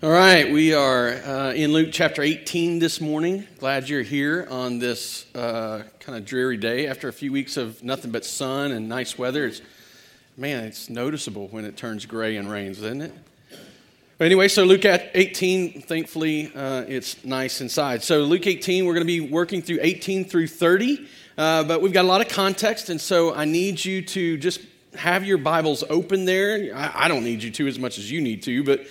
All right, we are uh, in Luke chapter 18 this morning. Glad you're here on this uh, kind of dreary day after a few weeks of nothing but sun and nice weather. It's, man, it's noticeable when it turns gray and rains, isn't it? But anyway, so Luke 18, thankfully, uh, it's nice inside. So, Luke 18, we're going to be working through 18 through 30, uh, but we've got a lot of context, and so I need you to just have your Bibles open there. I, I don't need you to as much as you need to, but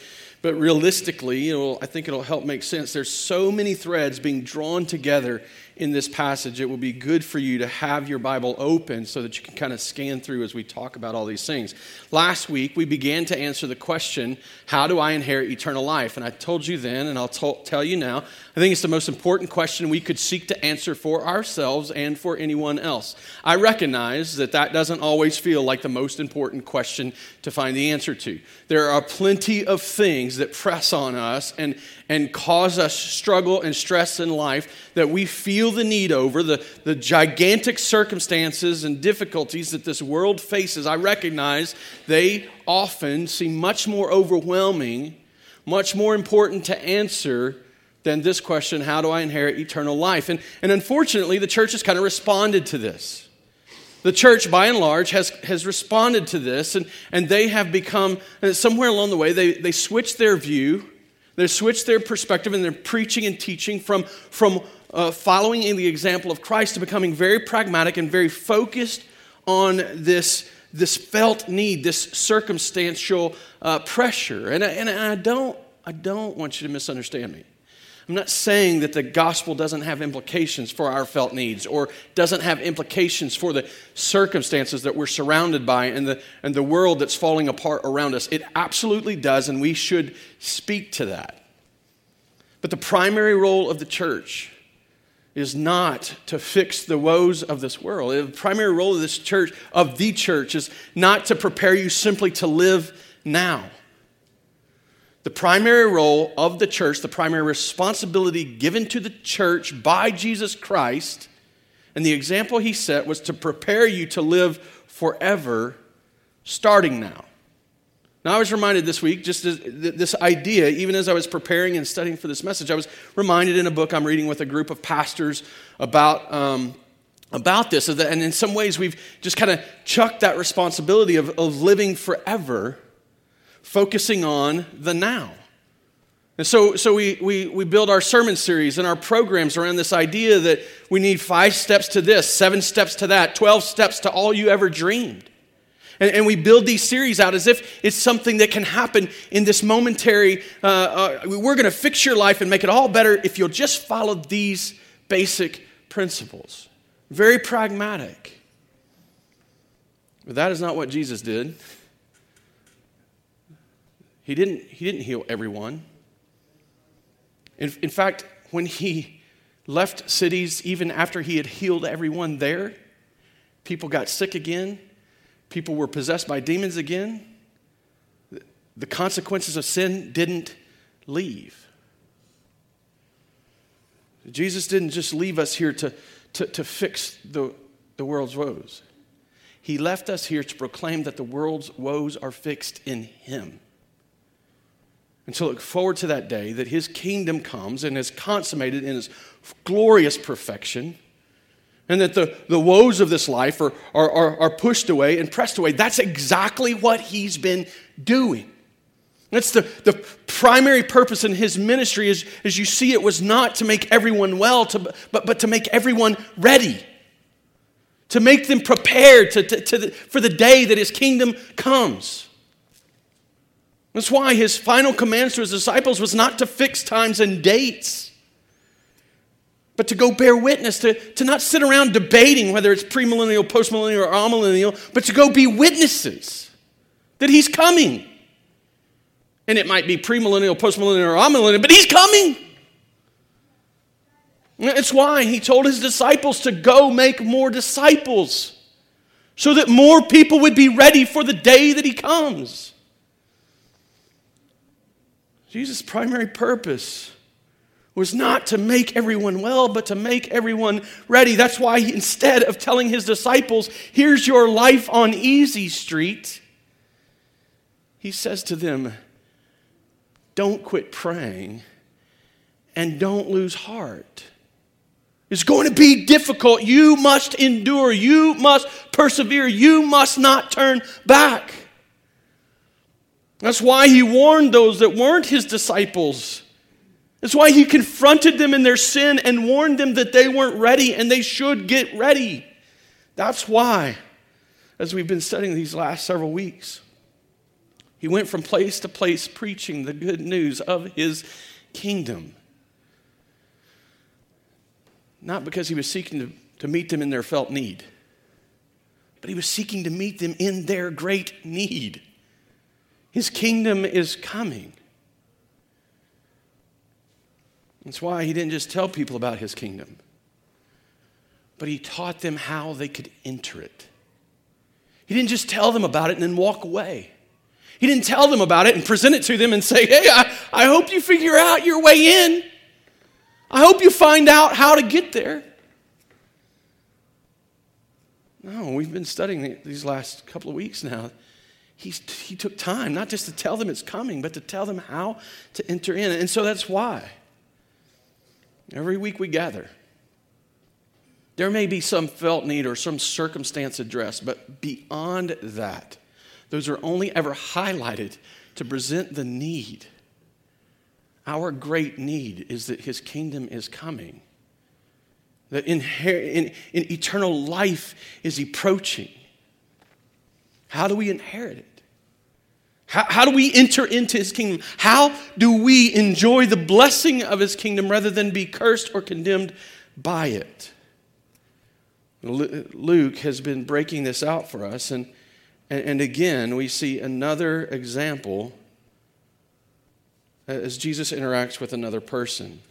but realistically, I think it'll help make sense. There's so many threads being drawn together in this passage. It will be good for you to have your Bible open so that you can kind of scan through as we talk about all these things. Last week, we began to answer the question, How do I inherit eternal life? And I told you then, and I'll t- tell you now, I think it's the most important question we could seek to answer for ourselves and for anyone else. I recognize that that doesn't always feel like the most important question to find the answer to. There are plenty of things that press on us and, and cause us struggle and stress in life that we feel the need over, the, the gigantic circumstances and difficulties that this world faces. I recognize they often seem much more overwhelming, much more important to answer than this question how do I inherit eternal life? And, and unfortunately, the church has kind of responded to this. The church, by and large, has, has responded to this, and, and they have become, uh, somewhere along the way, they, they switched their view, they switched their perspective, and they're preaching and teaching from, from uh, following in the example of Christ to becoming very pragmatic and very focused on this, this felt need, this circumstantial uh, pressure. And, and I, don't, I don't want you to misunderstand me. I'm not saying that the gospel doesn't have implications for our felt needs or doesn't have implications for the circumstances that we're surrounded by and the, and the world that's falling apart around us. It absolutely does, and we should speak to that. But the primary role of the church is not to fix the woes of this world. The primary role of this church, of the church, is not to prepare you simply to live now. The primary role of the church, the primary responsibility given to the church by Jesus Christ, and the example he set was to prepare you to live forever starting now. Now, I was reminded this week, just this idea, even as I was preparing and studying for this message, I was reminded in a book I'm reading with a group of pastors about. Um, about this, and in some ways, we've just kind of chucked that responsibility of, of living forever focusing on the now. And so, so we, we, we build our sermon series and our programs around this idea that we need five steps to this, seven steps to that, 12 steps to all you ever dreamed. And, and we build these series out as if it's something that can happen in this momentary, uh, uh, we're going to fix your life and make it all better if you'll just follow these basic principles. Very pragmatic. But that is not what Jesus did. He didn't, he didn't heal everyone. In, in fact, when he left cities, even after he had healed everyone there, people got sick again, people were possessed by demons again. The consequences of sin didn't leave. Jesus didn't just leave us here to, to, to fix the, the world's woes. He left us here to proclaim that the world's woes are fixed in Him. And so look forward to that day that his kingdom comes and is consummated in its glorious perfection, and that the, the woes of this life are, are, are, are pushed away and pressed away. That's exactly what he's been doing. That's the, the primary purpose in his ministry, is, as you see it, was not to make everyone well, to, but, but to make everyone ready, to make them prepared to, to, to the, for the day that his kingdom comes. That's why his final commands to his disciples was not to fix times and dates, but to go bear witness, to, to not sit around debating whether it's premillennial, postmillennial, or amillennial, but to go be witnesses that he's coming. And it might be premillennial, postmillennial, or amillennial, but he's coming. It's why he told his disciples to go make more disciples so that more people would be ready for the day that he comes. Jesus' primary purpose was not to make everyone well, but to make everyone ready. That's why, he, instead of telling his disciples, here's your life on easy street, he says to them, don't quit praying and don't lose heart. It's going to be difficult. You must endure. You must persevere. You must not turn back. That's why he warned those that weren't his disciples. That's why he confronted them in their sin and warned them that they weren't ready and they should get ready. That's why, as we've been studying these last several weeks, he went from place to place preaching the good news of his kingdom. Not because he was seeking to, to meet them in their felt need, but he was seeking to meet them in their great need. His kingdom is coming. That's why he didn't just tell people about his kingdom, but he taught them how they could enter it. He didn't just tell them about it and then walk away. He didn't tell them about it and present it to them and say, Hey, I, I hope you figure out your way in. I hope you find out how to get there. No, we've been studying these last couple of weeks now. He's, he took time, not just to tell them it's coming, but to tell them how to enter in. And so that's why every week we gather. There may be some felt need or some circumstance addressed, but beyond that, those are only ever highlighted to present the need. Our great need is that his kingdom is coming, that in, in, in eternal life is approaching. How do we inherit it? How, how do we enter into his kingdom? How do we enjoy the blessing of his kingdom rather than be cursed or condemned by it? Luke has been breaking this out for us, and, and again, we see another example as Jesus interacts with another person,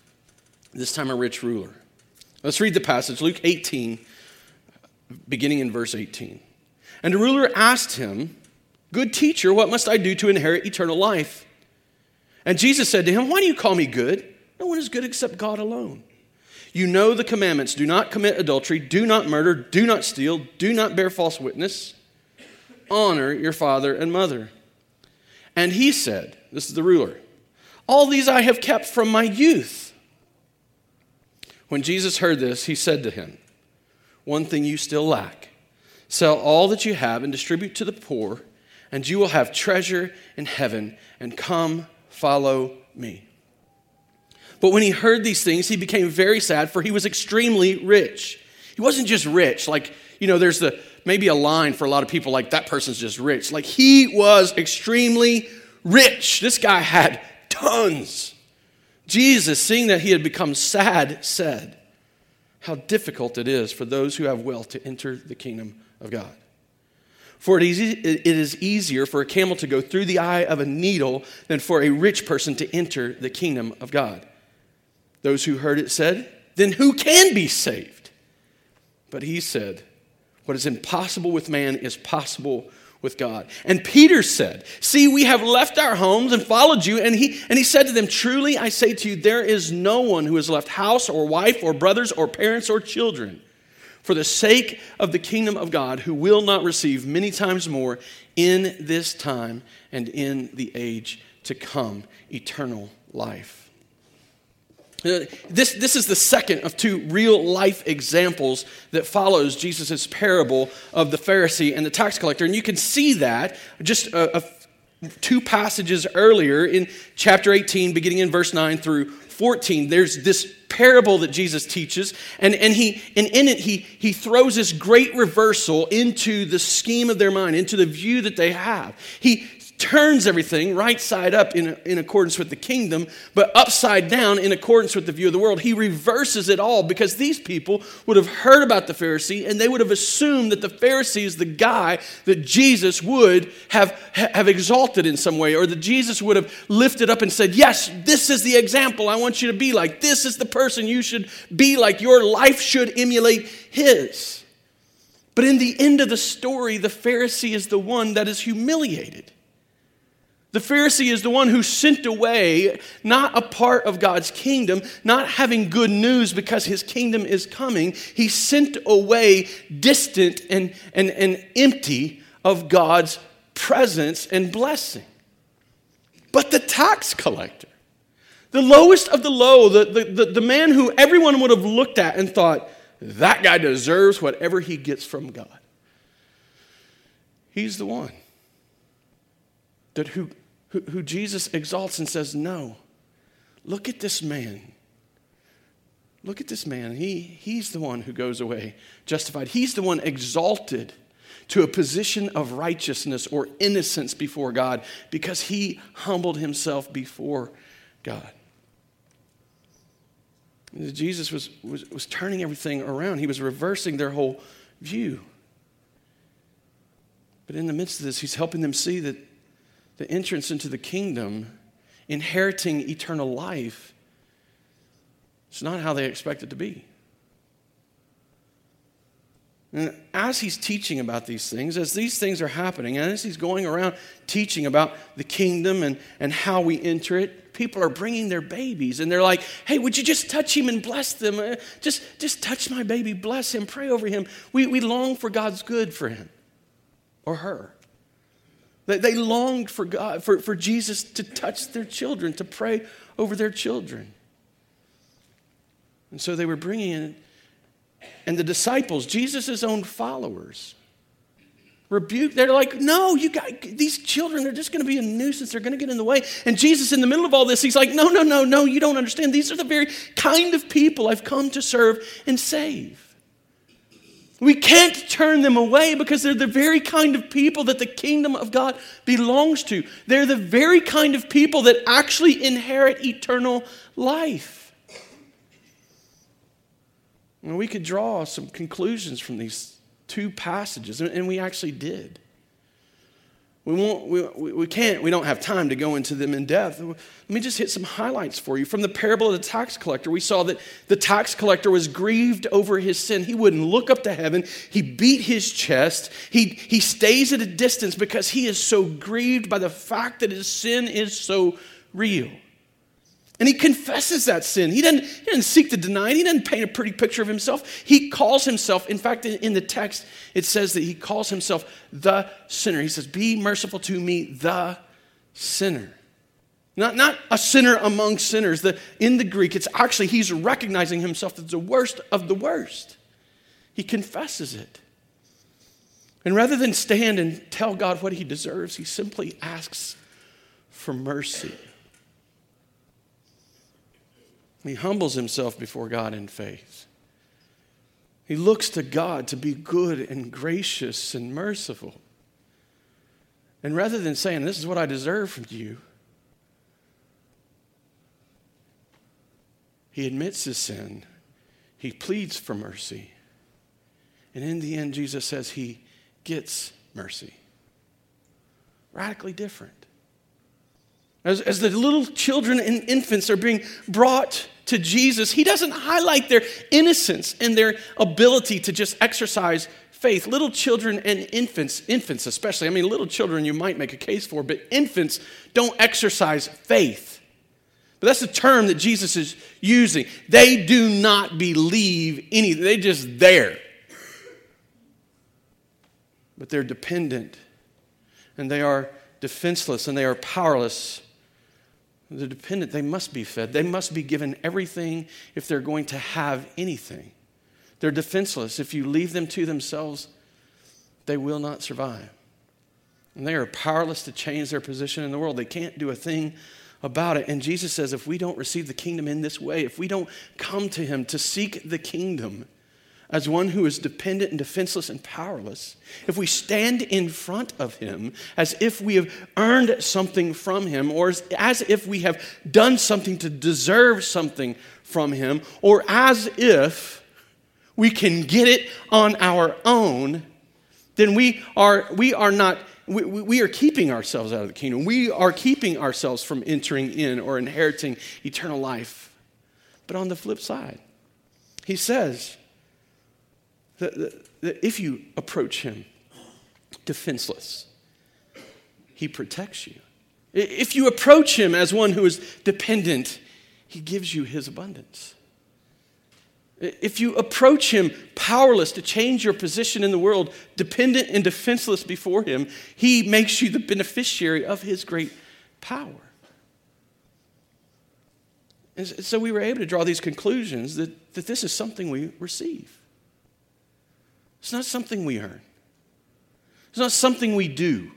this time a rich ruler. Let's read the passage, Luke 18, beginning in verse 18. And the ruler asked him, Good teacher, what must I do to inherit eternal life? And Jesus said to him, Why do you call me good? No one is good except God alone. You know the commandments do not commit adultery, do not murder, do not steal, do not bear false witness, honor your father and mother. And he said, This is the ruler, all these I have kept from my youth. When Jesus heard this, he said to him, One thing you still lack sell all that you have and distribute to the poor, and you will have treasure in heaven, and come follow me. But when he heard these things, he became very sad, for he was extremely rich. He wasn't just rich, like, you know, there's the maybe a line for a lot of people like that person's just rich. Like, he was extremely rich. This guy had tons. Jesus, seeing that he had become sad, said, How difficult it is for those who have wealth to enter the kingdom of God. For it is easier for a camel to go through the eye of a needle than for a rich person to enter the kingdom of God. Those who heard it said, Then who can be saved? But he said, What is impossible with man is possible with God. And Peter said, See, we have left our homes and followed you. And he, and he said to them, Truly I say to you, there is no one who has left house or wife or brothers or parents or children for the sake of the kingdom of God who will not receive many times more in this time and in the age to come eternal life. Uh, this, this is the second of two real life examples that follows Jesus' parable of the Pharisee and the tax collector. And you can see that just a, a, two passages earlier in chapter 18, beginning in verse 9 through 14. There's this parable that Jesus teaches, and, and, he, and in it, he, he throws this great reversal into the scheme of their mind, into the view that they have. He turns everything right side up in, in accordance with the kingdom, but upside down in accordance with the view of the world. He reverses it all because these people would have heard about the Pharisee and they would have assumed that the Pharisee is the guy that Jesus would have, have exalted in some way, or that Jesus would have lifted up and said, Yes, this is the example I want you to be like. This is the person you should be like. Your life should emulate his. But in the end of the story, the Pharisee is the one that is humiliated. The Pharisee is the one who sent away, not a part of God's kingdom, not having good news because his kingdom is coming. He sent away distant and, and, and empty of God's presence and blessing. but the tax collector. The lowest of the low, the, the, the, the man who everyone would have looked at and thought, that guy deserves whatever he gets from God. He's the one that who, who, who Jesus exalts and says, No, look at this man. Look at this man. He, he's the one who goes away justified. He's the one exalted to a position of righteousness or innocence before God because he humbled himself before God. Jesus was, was, was turning everything around, he was reversing their whole view. But in the midst of this, he's helping them see that the entrance into the kingdom, inheriting eternal life, it's not how they expect it to be. And as he's teaching about these things, as these things are happening, and as he's going around teaching about the kingdom and, and how we enter it, people are bringing their babies and they're like, hey, would you just touch him and bless them? Uh, just, just touch my baby, bless him, pray over him. We, we long for God's good for him or her. They, they longed for God, for, for Jesus to touch their children, to pray over their children. And so they were bringing in, and the disciples, Jesus' own followers, rebuke. They're like, no, you got these children, they're just going to be a nuisance. They're going to get in the way. And Jesus, in the middle of all this, he's like, no, no, no, no, you don't understand. These are the very kind of people I've come to serve and save. We can't turn them away because they're the very kind of people that the kingdom of God belongs to. They're the very kind of people that actually inherit eternal life. And we could draw some conclusions from these two passages, and we actually did. We, won't, we, we can't, we don't have time to go into them in depth. Let me just hit some highlights for you. From the parable of the tax collector, we saw that the tax collector was grieved over his sin. He wouldn't look up to heaven. He beat his chest. He, he stays at a distance because he is so grieved by the fact that his sin is so real. And he confesses that sin. He doesn't, he doesn't seek to deny it. He doesn't paint a pretty picture of himself. He calls himself, in fact, in, in, the text, it says that he calls himself the sinner. He says, Be merciful to me, the sinner. Not, not a sinner among sinners. The, in the Greek, it's actually, he's recognizing himself as the worst of the worst. He confesses it. And rather than stand and tell God what he deserves, he simply asks for mercy. He humbles himself before God in faith. He looks to God to be good and gracious and merciful. And rather than saying, This is what I deserve from you, he admits his sin. He pleads for mercy. And in the end, Jesus says he gets mercy. Radically different. As, as the little children and infants are being brought to Jesus, he doesn't highlight their innocence and their ability to just exercise faith. Little children and infants, infants especially, I mean, little children you might make a case for, but infants don't exercise faith. But that's the term that Jesus is using. They do not believe anything, they're just there. But they're dependent and they are defenseless and they are powerless they're dependent, they must be fed. They must be given everything if they're going to have anything. They're defenseless. If you leave them to themselves, they will not survive. And they are powerless to change their position in the world. They can't do a thing about it. And Jesus says if we don't receive the kingdom in this way, if we don't come to Him to seek the kingdom, as one who is dependent and defenseless and powerless, if we stand in front of him as if we have earned something from him, or as, as, if we have done something to deserve something from him, or as if we can get it on our own, then we are, we are not. We, we are keeping ourselves out of the kingdom. We are keeping ourselves from entering in or inheriting eternal life. But on the flip side, he says, that, that if you approach him defenseless, he protects you. If you approach him as one who is dependent, he gives you his abundance. If you approach him powerless to change your position in the world, dependent and defenseless before him, he makes you the beneficiary of his great power. And so we were able to draw these conclusions that, that this is something we receive. It's not something we earn, it's not something we do.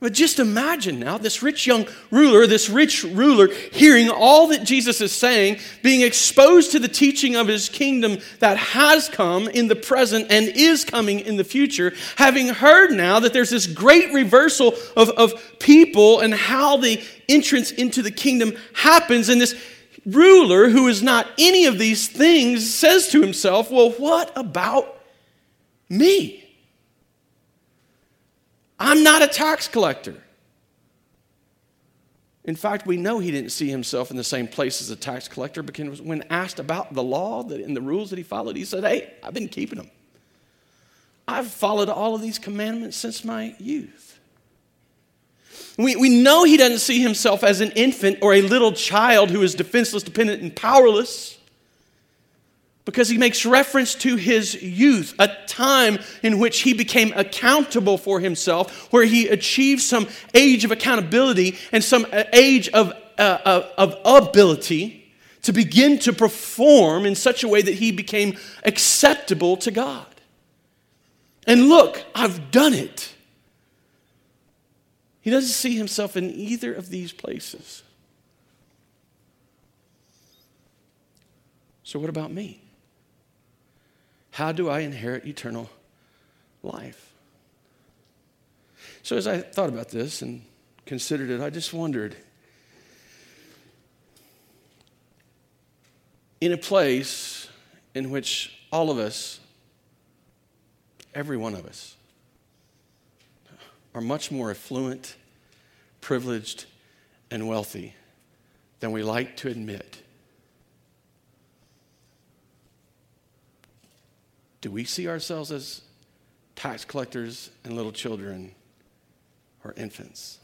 But just imagine now this rich young ruler, this rich ruler, hearing all that Jesus is saying, being exposed to the teaching of his kingdom that has come in the present and is coming in the future, having heard now that there's this great reversal of, of people and how the entrance into the kingdom happens. And this ruler, who is not any of these things, says to himself, Well, what about me? I'm not a tax collector. In fact, we know he didn't see himself in the same place as a tax collector because when asked about the law and the rules that he followed, he said, Hey, I've been keeping them. I've followed all of these commandments since my youth. We, we know he doesn't see himself as an infant or a little child who is defenseless, dependent, and powerless because he makes reference to his youth, a time in which he became accountable for himself, where he achieved some age of accountability and some uh, age of, uh, of ability to begin to perform in such a way that he became acceptable to God. And look, I've done it. He doesn't see himself in either of these places. So, what about me? How do I inherit eternal life? So, as I thought about this and considered it, I just wondered in a place in which all of us, every one of us, are much more affluent, privileged, and wealthy than we like to admit. Do we see ourselves as tax collectors and little children or infants?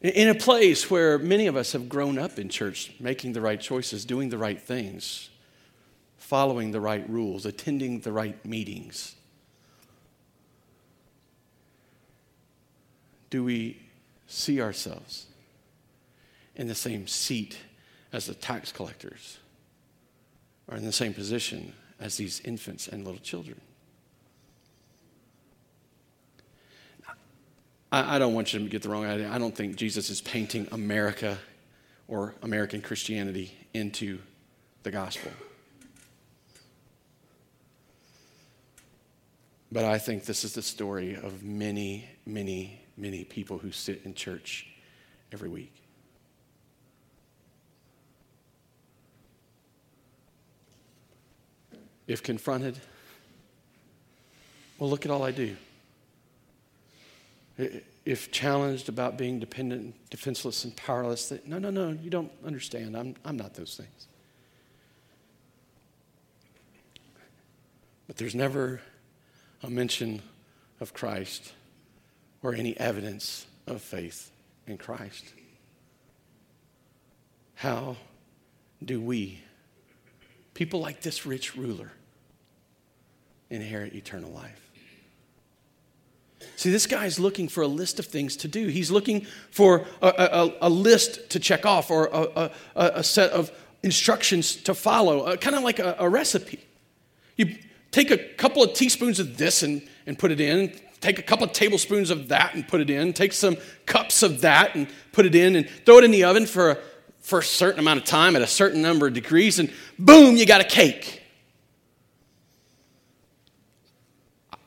In a place where many of us have grown up in church, making the right choices, doing the right things, following the right rules, attending the right meetings, do we see ourselves in the same seat as the tax collectors? Are in the same position as these infants and little children. I, I don't want you to get the wrong idea. I don't think Jesus is painting America or American Christianity into the gospel. But I think this is the story of many, many, many people who sit in church every week. If confronted, well, look at all I do. If challenged about being dependent, defenseless, and powerless, that no, no, no, you don't understand. I'm, I'm not those things. But there's never a mention of Christ or any evidence of faith in Christ. How do we people like this rich ruler inherit eternal life. See, this guy's looking for a list of things to do. He's looking for a, a, a list to check off or a, a set of instructions to follow, uh, kind of like a, recipe. You take a couple of teaspoons of this and, and put it in, take a couple of tablespoons of that and put it in, take some cups of that and put it in, and throw it in the oven for a for a certain amount of time at a certain number of degrees, and boom, you got a cake.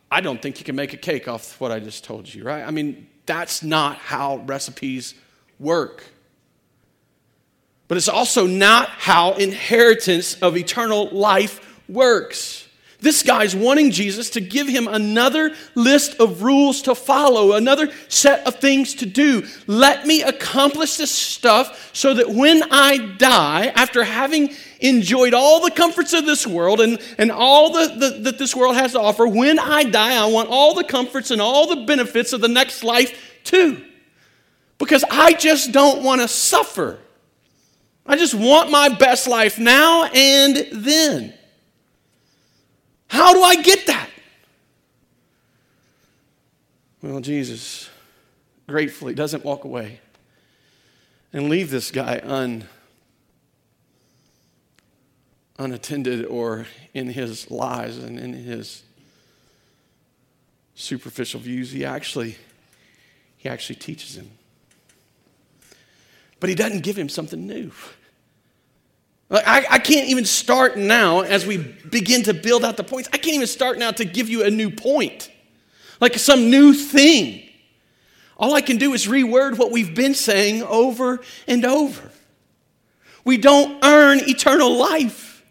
I don't think you can make a cake off what I just told you, right? I mean, that's not how recipes work. But it's also not how inheritance of eternal life works. This guy's wanting Jesus to give him another list of rules to follow, another set of things to do. Let me accomplish this stuff so that when I die, after having enjoyed all the comforts of this world and, and all the, the, that this world has to offer, when I die, I want all the comforts and all the benefits of the next life too. Because I just don't want to suffer. I just want my best life now and then. How do I get that? Well, Jesus gratefully doesn't walk away and leave this guy un, unattended or in his lies and in his superficial views. He actually, he actually teaches him. But he doesn't give him something new. I, I can't even start now as we begin to build out the points. I can't even start now to give you a new point, like some new thing. All I can do is reword what we've been saying over and over. We don't earn eternal life,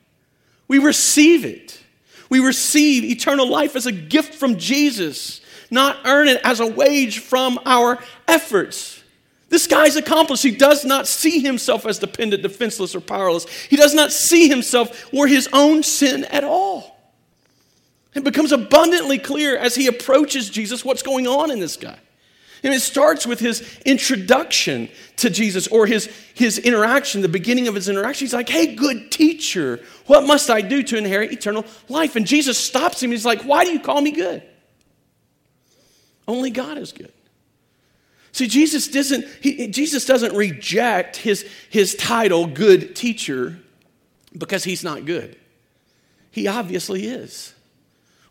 we receive it. We receive eternal life as a gift from Jesus, not earn it as a wage from our efforts. This guy's accomplished. He does not see himself as dependent, defenseless, or powerless. He does not see himself or his own sin at all. It becomes abundantly clear as he approaches Jesus what's going on in this guy. And it starts with his introduction to Jesus or his, his interaction, the beginning of his interaction. He's like, Hey, good teacher, what must I do to inherit eternal life? And Jesus stops him. He's like, Why do you call me good? Only God is good. See, Jesus doesn't, he, Jesus doesn't reject his, his title, good teacher, because he's not good. He obviously is.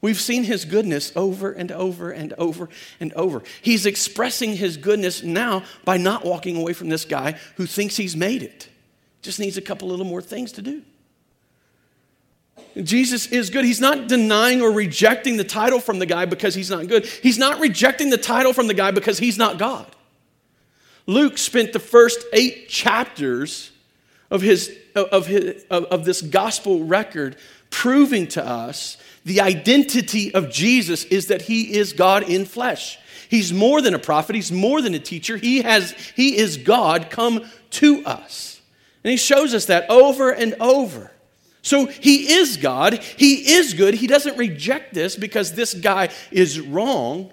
We've seen his goodness over and over and over and over. He's expressing his goodness now by not walking away from this guy who thinks he's made it. Just needs a couple little more things to do. Jesus is good. He's not denying or rejecting the title from the guy because he's not good. He's not rejecting the title from the guy because he's not God. Luke spent the first eight chapters of, his, of, his, of, of this gospel record proving to us the identity of Jesus is that he is God in flesh. He's more than a prophet, he's more than a teacher. He has he is God come to us. And he shows us that over and over. So he is God, he is good. He doesn't reject this because this guy is wrong.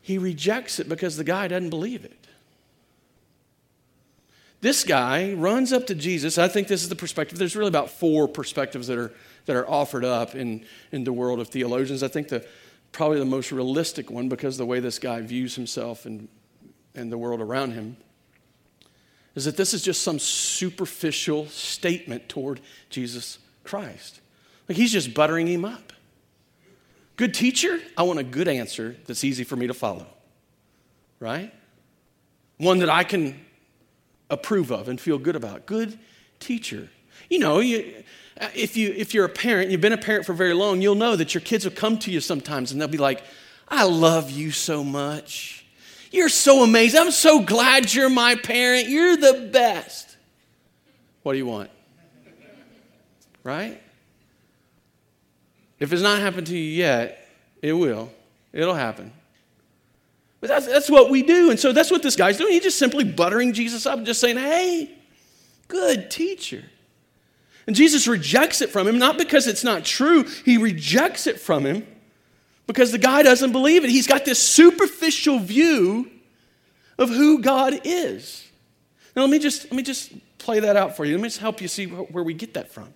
He rejects it because the guy doesn't believe it. This guy runs up to Jesus. I think this is the perspective. There's really about four perspectives that are that are offered up in, in the world of theologians. I think the, probably the most realistic one, because the way this guy views himself and, and the world around him, is that this is just some superficial statement toward Jesus Christ. Like he's just buttering him up. Good teacher, I want a good answer that's easy for me to follow, right? One that I can approve of and feel good about. Good teacher. You know, you, if, you, if you're a parent, you've been a parent for very long, you'll know that your kids will come to you sometimes and they'll be like, I love you so much. You're so amazing. I'm so glad you're my parent. You're the best. What do you want? Right? If it's not happened to you yet, it will. It'll happen. But that's, that's what we do. And so that's what this guy's doing. He's just simply buttering Jesus up, and just saying, hey, good teacher. And Jesus rejects it from him, not because it's not true, he rejects it from him because the guy doesn't believe it. He's got this superficial view of who God is. Now, let me just, let me just play that out for you. Let me just help you see where we get that from.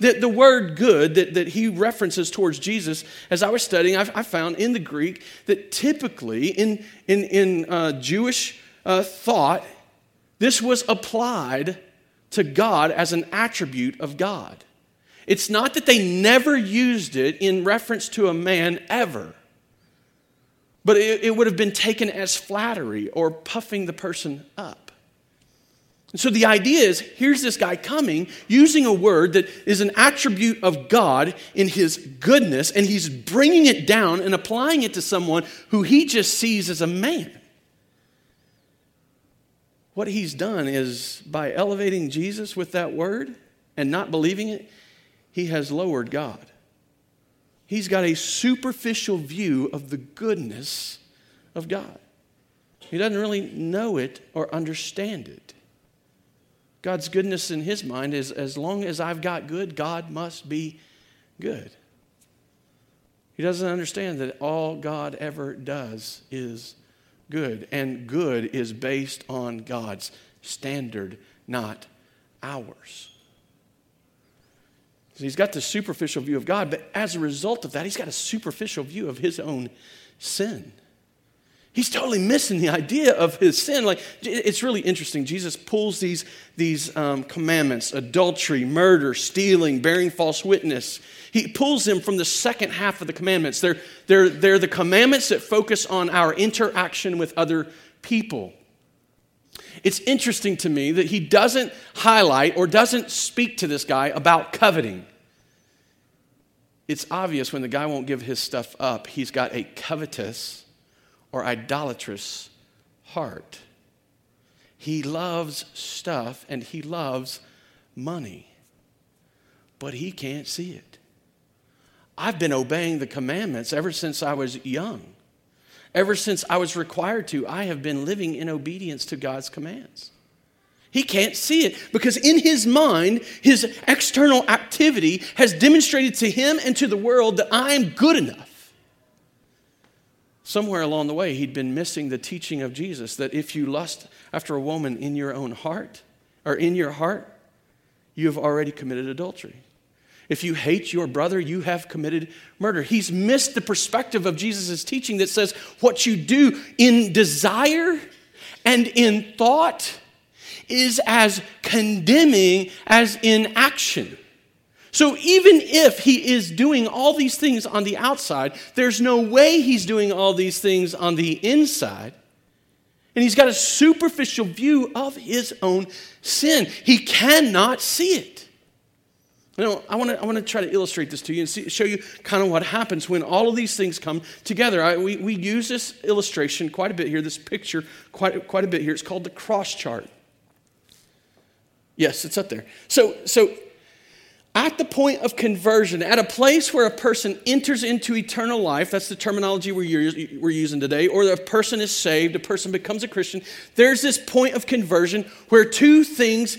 The, the word good that, that he references towards Jesus, as I was studying, I, I found in the Greek that typically in, in, in uh, Jewish uh, thought, this was applied to God as an attribute of God. It's not that they never used it in reference to a man ever, but it, it would have been taken as flattery or puffing the person up. And so the idea is here's this guy coming using a word that is an attribute of God in his goodness, and he's bringing it down and applying it to someone who he just sees as a man. What he's done is by elevating Jesus with that word and not believing it, he has lowered God. He's got a superficial view of the goodness of God. He doesn't really know it or understand it. God's goodness in his mind is as long as I've got good, God must be good. He doesn't understand that all God ever does is good, and good is based on God's standard, not ours. He's got the superficial view of God, but as a result of that, he's got a superficial view of his own sin. He's totally missing the idea of his sin. Like, it's really interesting. Jesus pulls these, these um, commandments adultery, murder, stealing, bearing false witness. He pulls them from the second half of the commandments. They're, they're, they're the commandments that focus on our interaction with other people. It's interesting to me that he doesn't highlight or doesn't speak to this guy about coveting. It's obvious when the guy won't give his stuff up, he's got a covetous or idolatrous heart. He loves stuff and he loves money, but he can't see it. I've been obeying the commandments ever since I was young. Ever since I was required to, I have been living in obedience to God's commands. He can't see it because in his mind, his external activity has demonstrated to him and to the world that I'm good enough somewhere along the way, he'd been missing the teaching of Jesus that if you lust after a woman in your own heart, or in your heart, you have already committed adultery. If you hate your brother, you have committed murder. He's missed the perspective of Jesus' teaching that says what you do in desire and in thought is as condemning as in action. So even if he is doing all these things on the outside, there's no way he's doing all these things on the inside. And he's got a superficial view of his own sin. He cannot see it. I want to I want to try to illustrate this to you and see, show you kind of what happens when all of these things come together. I, we, we use this illustration quite a bit here, this picture quite, quite a bit here. It's called the cross chart. Yes, it's up there. So, so at the point of conversion, at a place where a person enters into eternal life, that's the terminology we're, we're using today, or a person is saved, a person becomes a Christian, there's this point of conversion where two things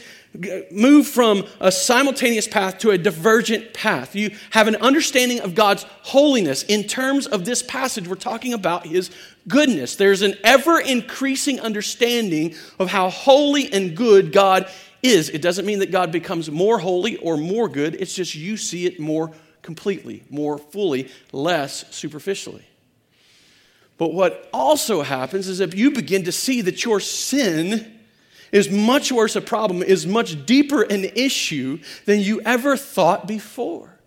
move from a simultaneous path to a divergent path. You have an understanding of God's holiness. In terms of this passage, we're talking about His goodness. There's an ever increasing understanding of how holy and good God is. It doesn't mean that God becomes more holy or more good, it's just you see it more completely, more fully, less superficially. But what also happens is if you begin to see that your sin is much worse a problem, is much deeper an issue than you ever thought before.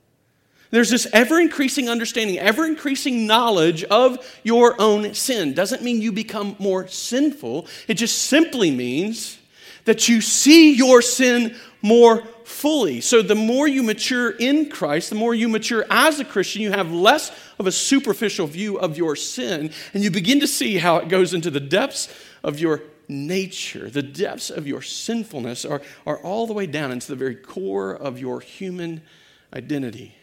There's this ever increasing understanding, ever increasing knowledge of your own sin. Doesn't mean you become more sinful, it just simply means that you see your sin more fully. So, the more you mature in Christ, the more you mature as a Christian, you have less of a superficial view of your sin, and you begin to see how it goes into the depths of your nature. The depths of your sinfulness are, are all the way down into the very core of your human identity.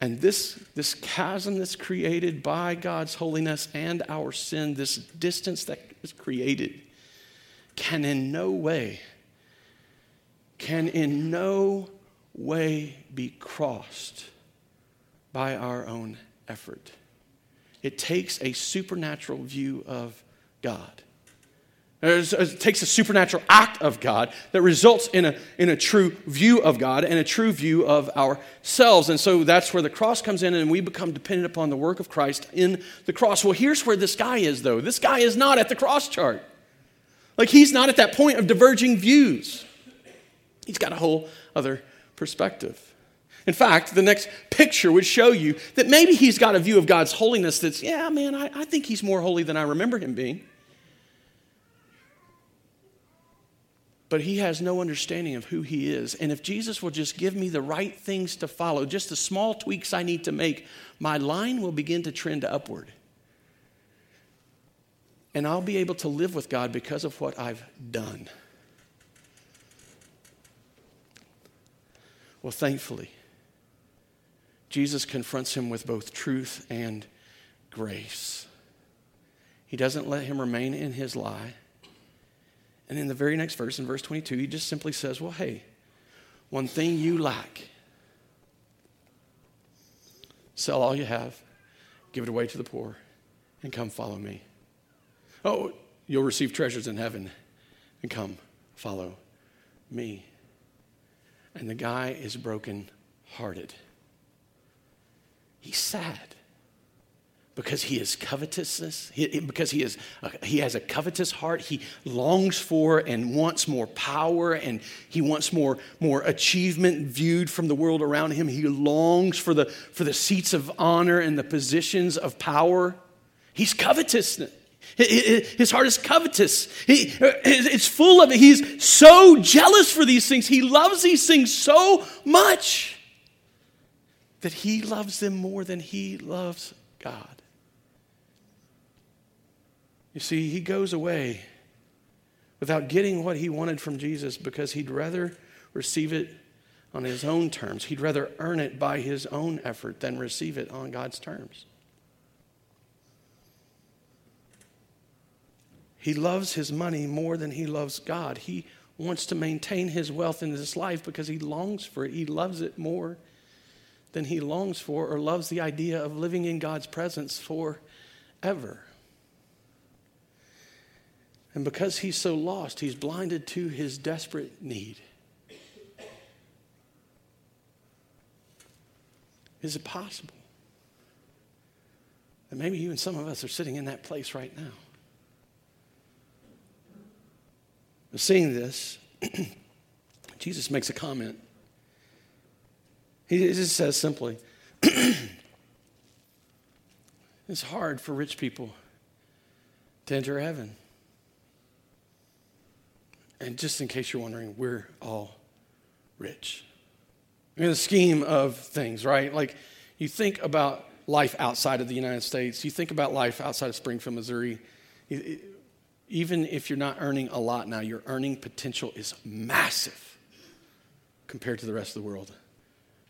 And this, this chasm that's created by God's holiness and our sin, this distance that is created, can in no way, can in no way be crossed by our own effort. It takes a supernatural view of God. It takes a supernatural act of God that results in a, in a true view of God and a true view of ourselves. And so that's where the cross comes in, and we become dependent upon the work of Christ in the cross. Well, here's where this guy is, though. This guy is not at the cross chart. Like, he's not at that point of diverging views. He's got a whole other perspective. In fact, the next picture would show you that maybe he's got a view of God's holiness that's, yeah, man, I, I think he's more holy than I remember him being. but he has no understanding of who he is. And if Jesus will just give me the right things to follow, just the small tweaks I need to make, my line will begin to trend upward. And I'll be able to live with God because of what I've done. Well, thankfully, Jesus confronts him with both truth and grace. He doesn't let him remain in his lie. And in the very next verse, in verse 22, he just simply says, Well, hey, one thing you lack sell all you have, give it away to the poor, and come follow me. Oh, you'll receive treasures in heaven, and come follow me. And the guy is broken hearted. He's sad because he is covetousness he, because he is uh, he has a covetous heart he longs for and wants more power and he wants more more achievement viewed from the world around him he longs for the for the seats of honor and the positions of power he's covetous his heart is covetous. He, uh, it's full of it. He's so jealous for these things. He loves these things so much that he loves them more than he loves God. You see, he goes away without getting what he wanted from Jesus because he'd rather receive it on his own terms. He'd rather earn it by his own effort than receive it on God's terms. He loves his money more than he loves God. He wants to maintain his wealth in this life because he longs for it. He loves it more than he longs for or loves the idea of living in God's presence forever. And because he's so lost, he's blinded to his desperate need. Is it possible that maybe even some of us are sitting in that place right now? But seeing this, Jesus makes a comment. He just says simply, It's hard for rich people to enter heaven. And just in case you're wondering, we're all rich. In the scheme of things, right? Like you think about life outside of the United States, you think about life outside of Springfield, Missouri. Even if you're not earning a lot now, your earning potential is massive compared to the rest of the world.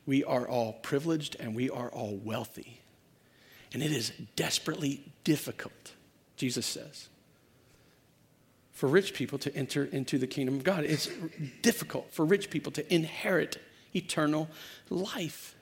We are all privileged and we are all wealthy. And it is desperately difficult, Jesus says, for rich people to enter into the kingdom of God. It's difficult for rich people to inherit eternal life.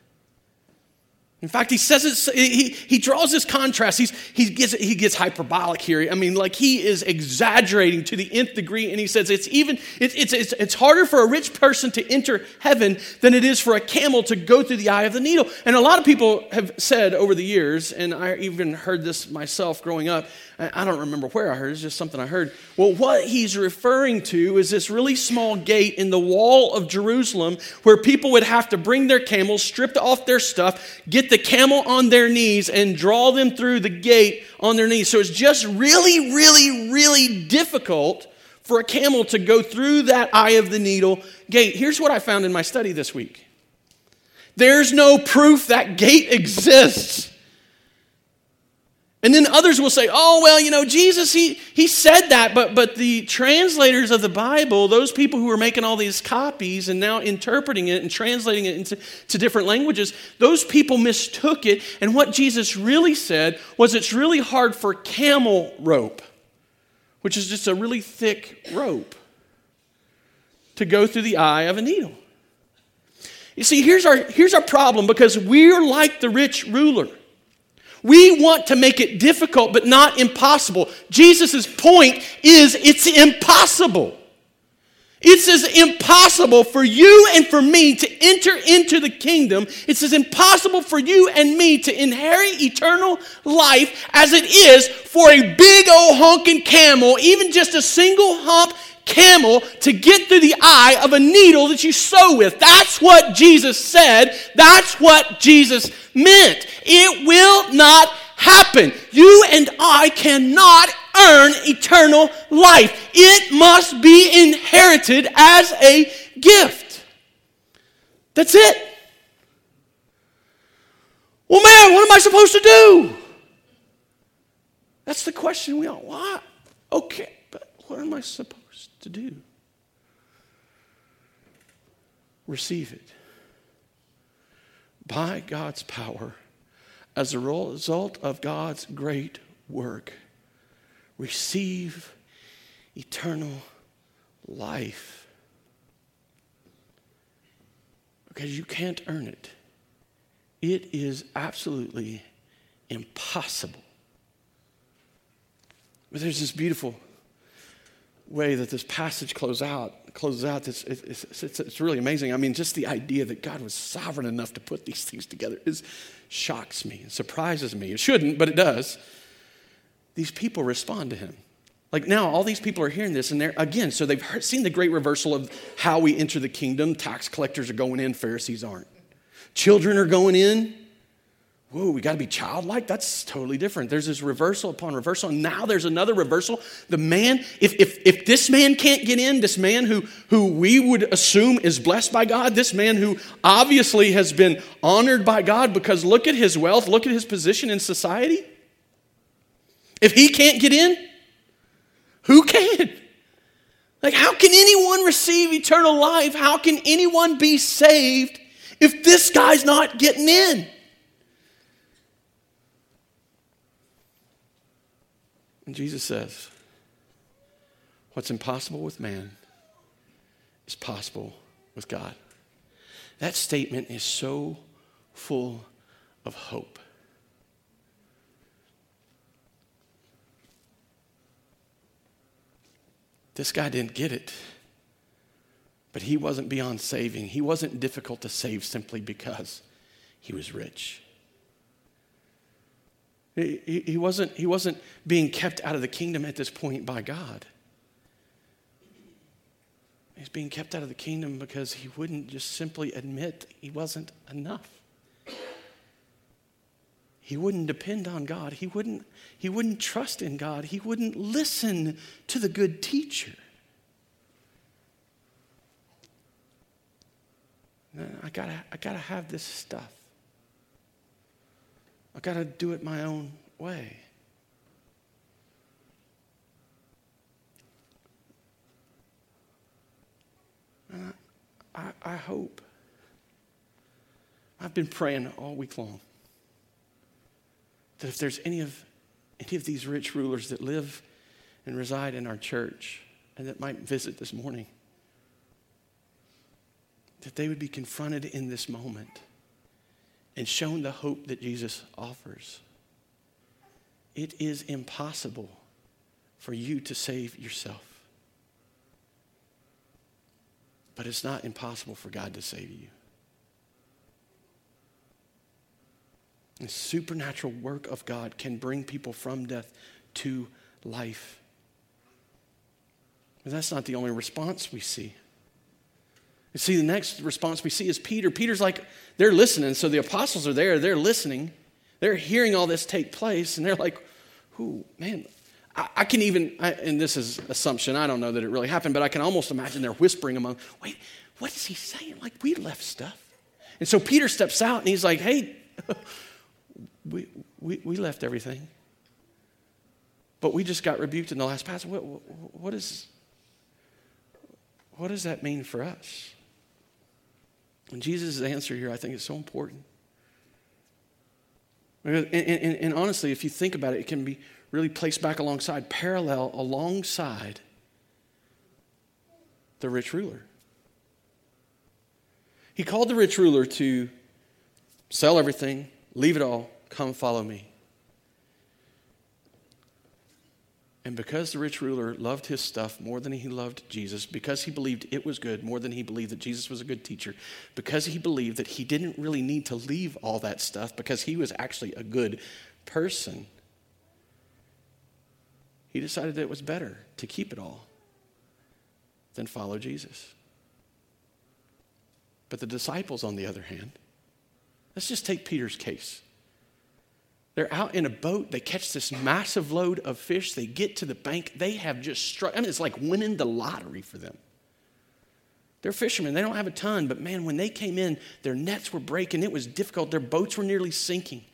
In fact, he says it, he, he draws this contrast. He's, he, gets, he gets hyperbolic here. I mean, like he is exaggerating to the nth degree, and he says it's even, it, it's, it's, it's harder for a rich person to enter heaven than it is for a camel to go through the eye of the needle. And a lot of people have said over the years, and I even heard this myself growing up, I don't remember where I heard, it, it's just something I heard. Well, what he's referring to is this really small gate in the wall of Jerusalem where people would have to bring their camels, strip off their stuff, get the camel on their knees, and draw them through the gate on their knees. So it's just really, really, really difficult for a camel to go through that eye of the needle gate. Here's what I found in my study this week there's no proof that gate exists. And then others will say, oh, well, you know, Jesus, he, he said that, but, but the translators of the Bible, those people who are making all these copies and now interpreting it and translating it into to different languages, those people mistook it. And what Jesus really said was it's really hard for camel rope, which is just a really thick rope, to go through the eye of a needle. You see, here's our, here's our problem because we're like the rich ruler. We want to make it difficult, but not impossible. Jesus' point is it's impossible. It's as impossible for you and for me to enter into the kingdom. It's as impossible for you and me to inherit eternal life as it is for a big old honking camel, even just a single hump camel, to get through the eye of a needle that you sew with. That's what Jesus said. That's what Jesus meant. It will not happen. You and I cannot earn eternal life, it must be inherited as a gift. That's it. Well, man, what am I supposed to do? That's the question we all. Why? Okay, but what am I supposed to do? Receive it by God's power as a result of God's great work. Receive eternal life. Because you can't earn it. It is absolutely impossible. But there's this beautiful way that this passage closes out, closes out, it's, it's, it's, it's, really amazing. I mean, just the idea that God was sovereign enough to put these things together is, shocks me, it surprises me. It shouldn't, but it does. These people respond to him. Like now, all these people are hearing this, and they're, again, so they've heard, seen the great reversal of how we enter the kingdom. Tax collectors are going in, Pharisees aren't. Children are going in, whoa, we got to be childlike? That's totally different. There's this reversal upon reversal. And now there's another reversal. The man, if, if, if this man can't get in, this man who, who we would assume is blessed by God, this man who obviously has been honored by God because look at his wealth, look at his position in society. If he can't get in, who can? Like, how can anyone receive eternal life? How can anyone be saved if this guy's not getting in? And Jesus says, What's impossible with man is possible with God. That statement is so full of hope. This guy didn't get it, but he wasn't beyond saving. He wasn't difficult to save simply because he was rich. He, he, wasn't, he wasn't being kept out of the kingdom at this point by God. He's being kept out of the kingdom because he wouldn't just simply admit he wasn't enough. He wouldn't depend on God. He wouldn't, he wouldn't trust in God. He wouldn't listen to the good teacher. I gotta, I gotta have this stuff. I got to do it my own way. And I, I, I hope. I've been praying all week long that if there's any of any of these rich rulers that live and reside in our church and that might visit this morning, that they would be confronted in this moment and shown the hope that Jesus offers. It is impossible for you to save yourself. But it's not impossible for God to save you. The supernatural work of God can bring people from death to life. But that's not the only response we see. You see, the next response we see is Peter. Peter's like, they're listening. So the apostles are there, they're listening. They're hearing all this take place, and they're like, "Who, man, I, I can even, I, and this is assumption, I don't know that it really happened, but I can almost imagine they're whispering among, wait, what is he saying? Like, we left stuff. And so Peter steps out and he's like, hey, we, we, we left everything. But we just got rebuked in the last passage. What, what, is, what does that mean for us? And Jesus' answer here, I think, is so important. And, and, and, honestly, if you think about it, it can be really placed back alongside, parallel alongside the rich ruler. He called the rich ruler to sell everything, leave it all, come follow me. And because the rich ruler loved his stuff more than he loved Jesus, because he believed it was good more than he believed that Jesus was a good teacher, because he believed that he didn't really need to leave all that stuff because he was actually a good person, he decided that it was better to keep it all than follow Jesus. But the disciples, on the other hand, let's just take Peter's case. They're out in a boat. They catch this massive load of fish. They get to the bank. They have just struck. I mean, it's like winning the lottery for them. They're fishermen. They don't have a ton, but man, when they came in, their nets were breaking. It was difficult. Their boats were nearly sinking.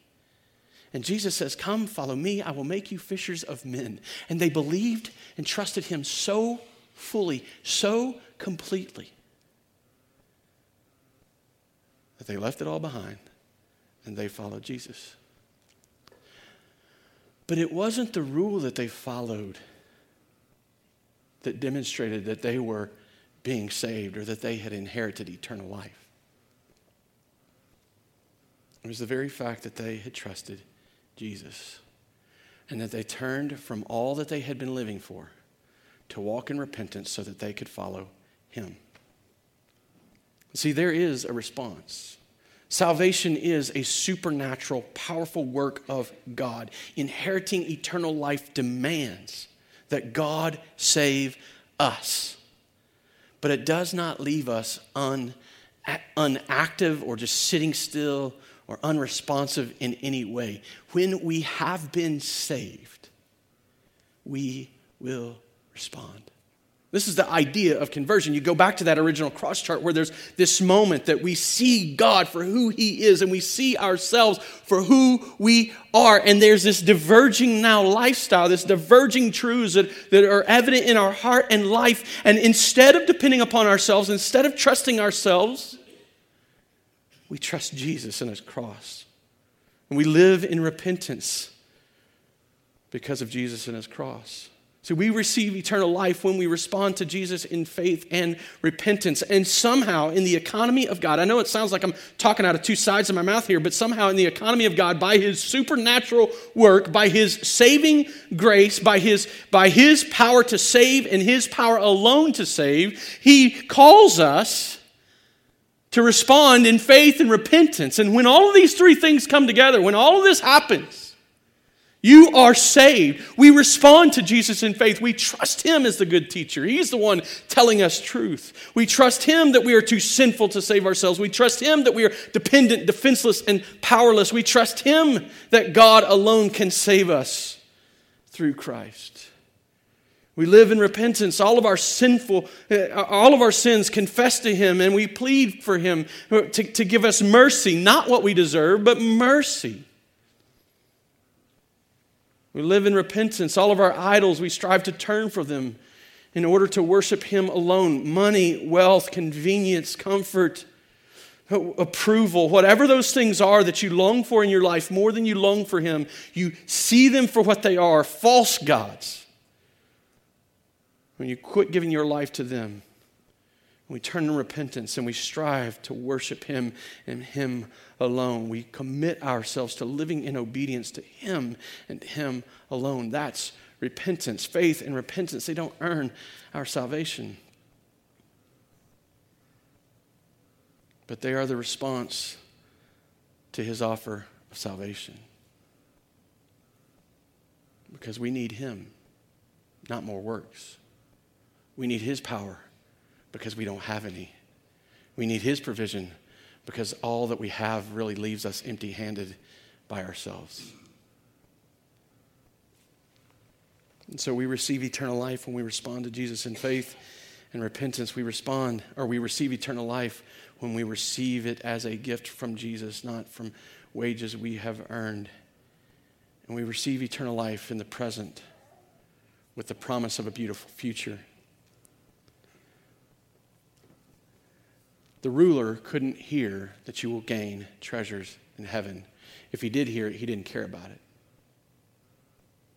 And Jesus says, Come, follow me. I will make you fishers of men. And they believed and trusted him so fully, so completely, that they left it all behind and they followed Jesus. But it wasn't the rule that they followed that demonstrated that they were being saved or that they had inherited eternal life. It was the very fact that they had trusted Jesus and that they turned from all that they had been living for to walk in repentance so that they could follow him. See, there is a response. Salvation is a supernatural, powerful work of God. Inheriting eternal life demands that God save us. But it does not leave us un, unactive or just sitting still or unresponsive in any way. When we have been saved, we will respond. This is the idea of conversion. You go back to that original cross chart where there's this moment that we see God for who He is and we see ourselves for who we are. And there's this diverging now lifestyle, this diverging truths that, that are evident in our heart and life. And instead of depending upon ourselves, instead of trusting ourselves, we trust Jesus and His cross. And we live in repentance because of Jesus and His cross. So we receive eternal life when we respond to Jesus in faith and repentance. And somehow, in the economy of God, I know it sounds like I'm talking out of two sides of my mouth here, but somehow, in the economy of God, by His supernatural work, by His saving grace, by His, by his power to save and His power alone to save, He calls us to respond in faith and repentance. And when all of these three things come together, when all of this happens, you are saved. We respond to Jesus in faith. We trust Him as the good teacher. He's the one telling us truth. We trust Him that we are too sinful to save ourselves. We trust Him that we are dependent, defenseless, and powerless. We trust Him that God alone can save us through Christ. We live in repentance. All of our sinful, uh, all of our sins confess to Him, and we plead for Him to, to give us mercy, not what we deserve, but mercy. We live in repentance. All of our idols, we strive to turn from them in order to worship Him alone. Money, wealth, convenience, comfort, approval, whatever those things are that you long for in your life more than you long for Him, you see them for what they are false gods. When you quit giving your life to them, we turn in repentance and we strive to worship Him and Him alone. We commit ourselves to living in obedience to Him and Him alone. That's repentance. Faith and repentance, they don't earn our salvation. But they are the response to His offer of salvation. Because we need Him, not more works. We need His power because we don't have any. We need His provision because all that we have really leaves us empty handed by ourselves. And so we receive eternal life when we respond to Jesus in faith and repentance. We respond, or we receive eternal life when we receive it as a gift from Jesus, not from wages we have earned. And we receive eternal life in the present with the promise of a beautiful future. The ruler couldn't hear that you will gain treasures in heaven. If he did hear it, he didn't care about it.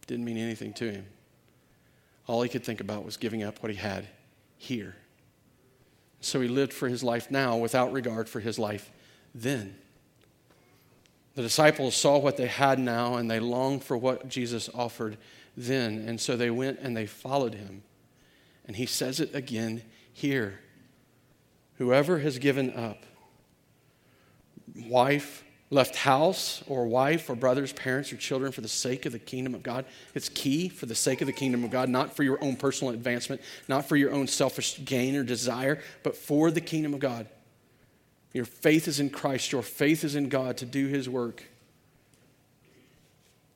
Didn't mean anything to him. All he could think about was giving up what he had here. So he lived for his life now without regard for his life then. The disciples saw what they had now and they longed for what Jesus offered then. And so they went and they followed him. And he says it again here. Whoever has given up wife, left house or wife or brothers, parents or children for the sake of the kingdom of God, it's key for the sake of the kingdom of God, not for your own personal advancement, not for your own selfish gain or desire, but for the kingdom of God. Your faith is in Christ, your faith is in God to do his work.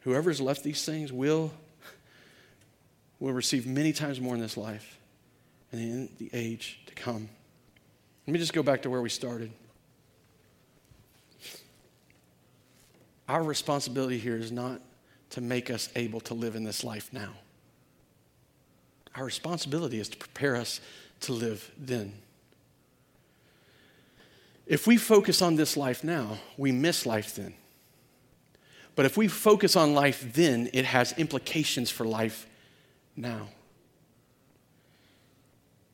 Whoever has left these things will, will receive many times more in this life and in the age to come. Let me just go back to where we started. Our responsibility here is not to make us able to live in this life now. Our responsibility is to prepare us to live then. If we focus on this life now, we miss life then. But if we focus on life then, it has implications for life now.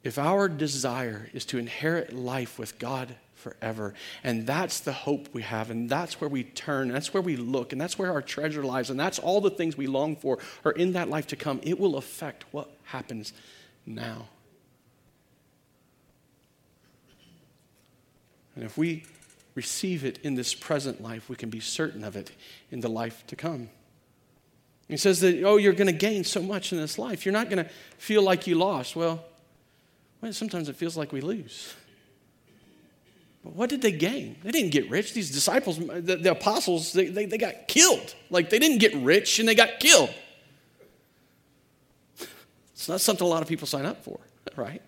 If our desire is to inherit life with God forever, and that's the hope we have, and that's where we turn, that's where we look, and that's where our treasure lies, and that's all the things we long for are in that life to come, it will affect what happens now. And if we receive it in this present life, we can be certain of it in the life to come. He says that, oh, you're going to gain so much in this life. You're not going to feel like you lost. Well, well, sometimes it feels like we lose. But what did they gain? They didn't get rich. These disciples, the, the apostles, they, they, they got killed. Like they didn't get rich and they got killed. It's not something a lot of people sign up for, right?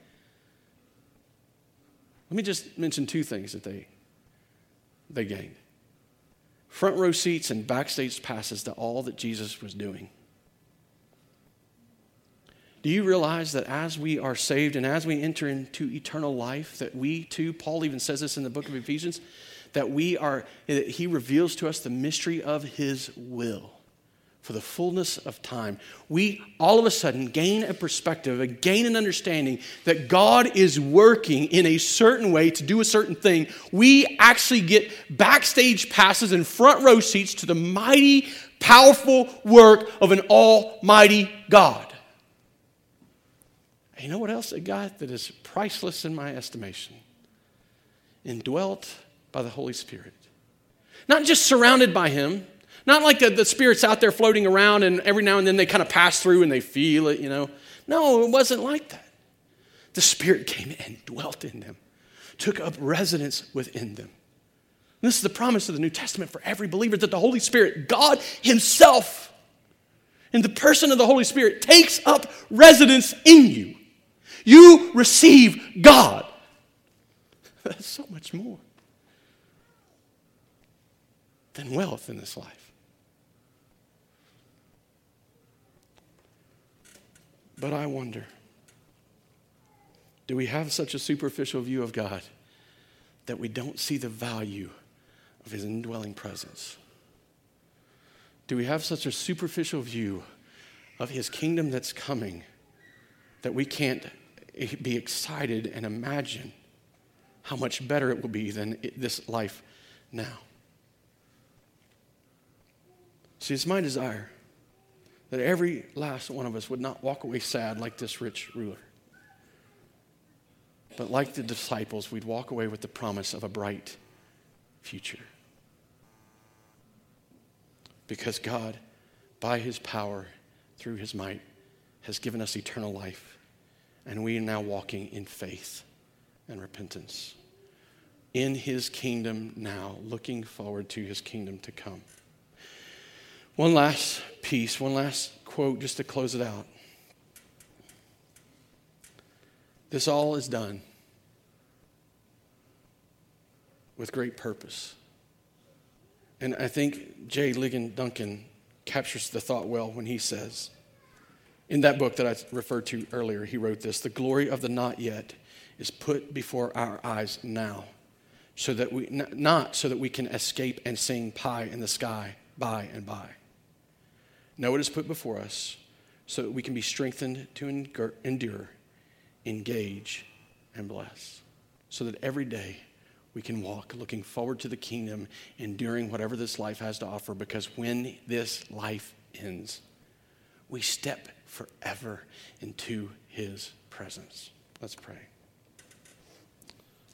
Let me just mention two things that they, they gained front row seats and backstage passes to all that Jesus was doing. Do you realize that as we are saved and as we enter into eternal life, that we too, Paul even says this in the book of Ephesians, that we are, that he reveals to us the mystery of his will for the fullness of time, we all of a sudden gain a perspective, gain an understanding that God is working in a certain way to do a certain thing. We actually get backstage passes and front row seats to the mighty, powerful work of an almighty God. And you know what else I got that is priceless in my estimation? Indwelt by the Holy Spirit. Not just surrounded by Him not like the, the spirit's out there floating around and every now and then they kind of pass through and they feel it, you know. No, it wasn't like that. The spirit came and dwelt in them, took up residence within them. And this is the promise of the New Testament for every believer that the Holy Spirit, God Himself, in the person of the Holy Spirit, takes up residence in you. You receive God. That's so much more than wealth in this life. But I wonder do we have such a superficial view of God that we don't see the value of His indwelling presence? Do we have such a superficial view of His kingdom that's coming that we can't be excited and imagine how much better it will be than this life now? See, it's my desire that every last one of us would not walk away sad like this rich ruler. But like the disciples, we'd walk away with the promise of a bright future. Because God, by his power, through his might, has given us eternal life. And we are now walking in faith and repentance. In his kingdom now, looking forward to his kingdom to come. One last piece, one last quote just to close it out. This all is done with great purpose. And I think J. Ligon Duncan captures the thought well when he says, in that book that I referred to earlier, he wrote this The glory of the not yet is put before our eyes now, so that we, not so that we can escape and sing pie in the sky by and by. No, it is put before us so that we can be strengthened to endure, engage, and bless. So that every day we can walk looking forward to the kingdom, enduring whatever this life has to offer, because when this life ends, we step forever into his presence. Let's pray.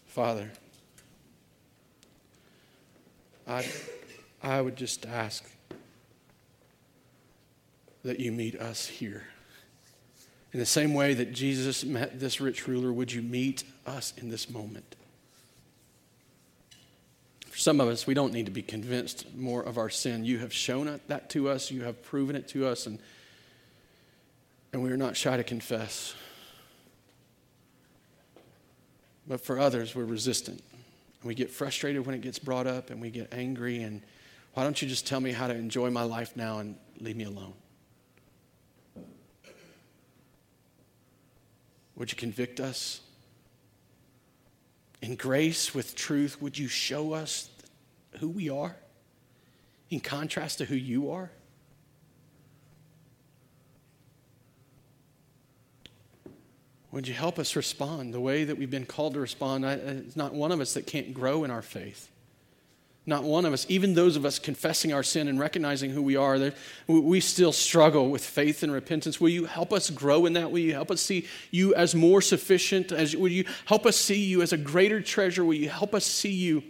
Father, I, I would just ask that you meet us here. In the same way that Jesus met this rich ruler, would you meet us in this moment? For some of us, we don't need to be convinced more of our sin. You have shown that to us, you have proven it to us, and, and we are not shy to confess. But for others, we're resistant. And we get frustrated when it gets brought up, and we get angry. And why don't you just tell me how to enjoy my life now and leave me alone? Would you convict us? In grace, with truth, would you show us who we are in contrast to who you are? Would you help us respond the way that we've been called to respond? It's not one of us that can't grow in our faith. Not one of us, even those of us confessing our sin and recognizing who we are, that we still struggle with faith and repentance. Will you help us grow in that? Will you help us see you as more sufficient? As, will you help us see you as a greater treasure? Will you help us see you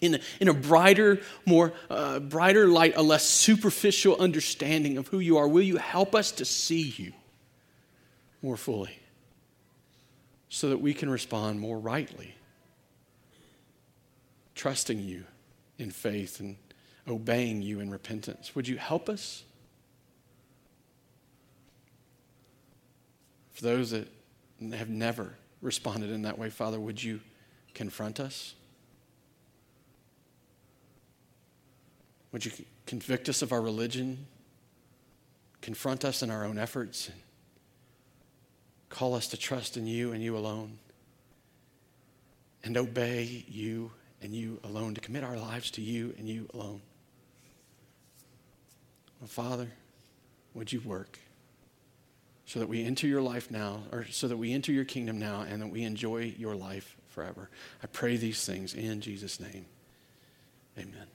in in a brighter, more uh, brighter light, a less superficial understanding of who you are? Will you help us to see you more fully so that we can respond more rightly, trusting you? in faith and obeying you in repentance. Would you help us? For those that have never responded in that way, Father, would you confront us? Would you convict us of our religion? Confront us in our own efforts? Call us to trust in you and you alone? And obey you and you alone, to commit our lives to you and you alone. Well, Father, would you work so that we enter your life now, or so that we enter your kingdom now, and that we enjoy your life forever? I pray these things in Jesus' name. Amen.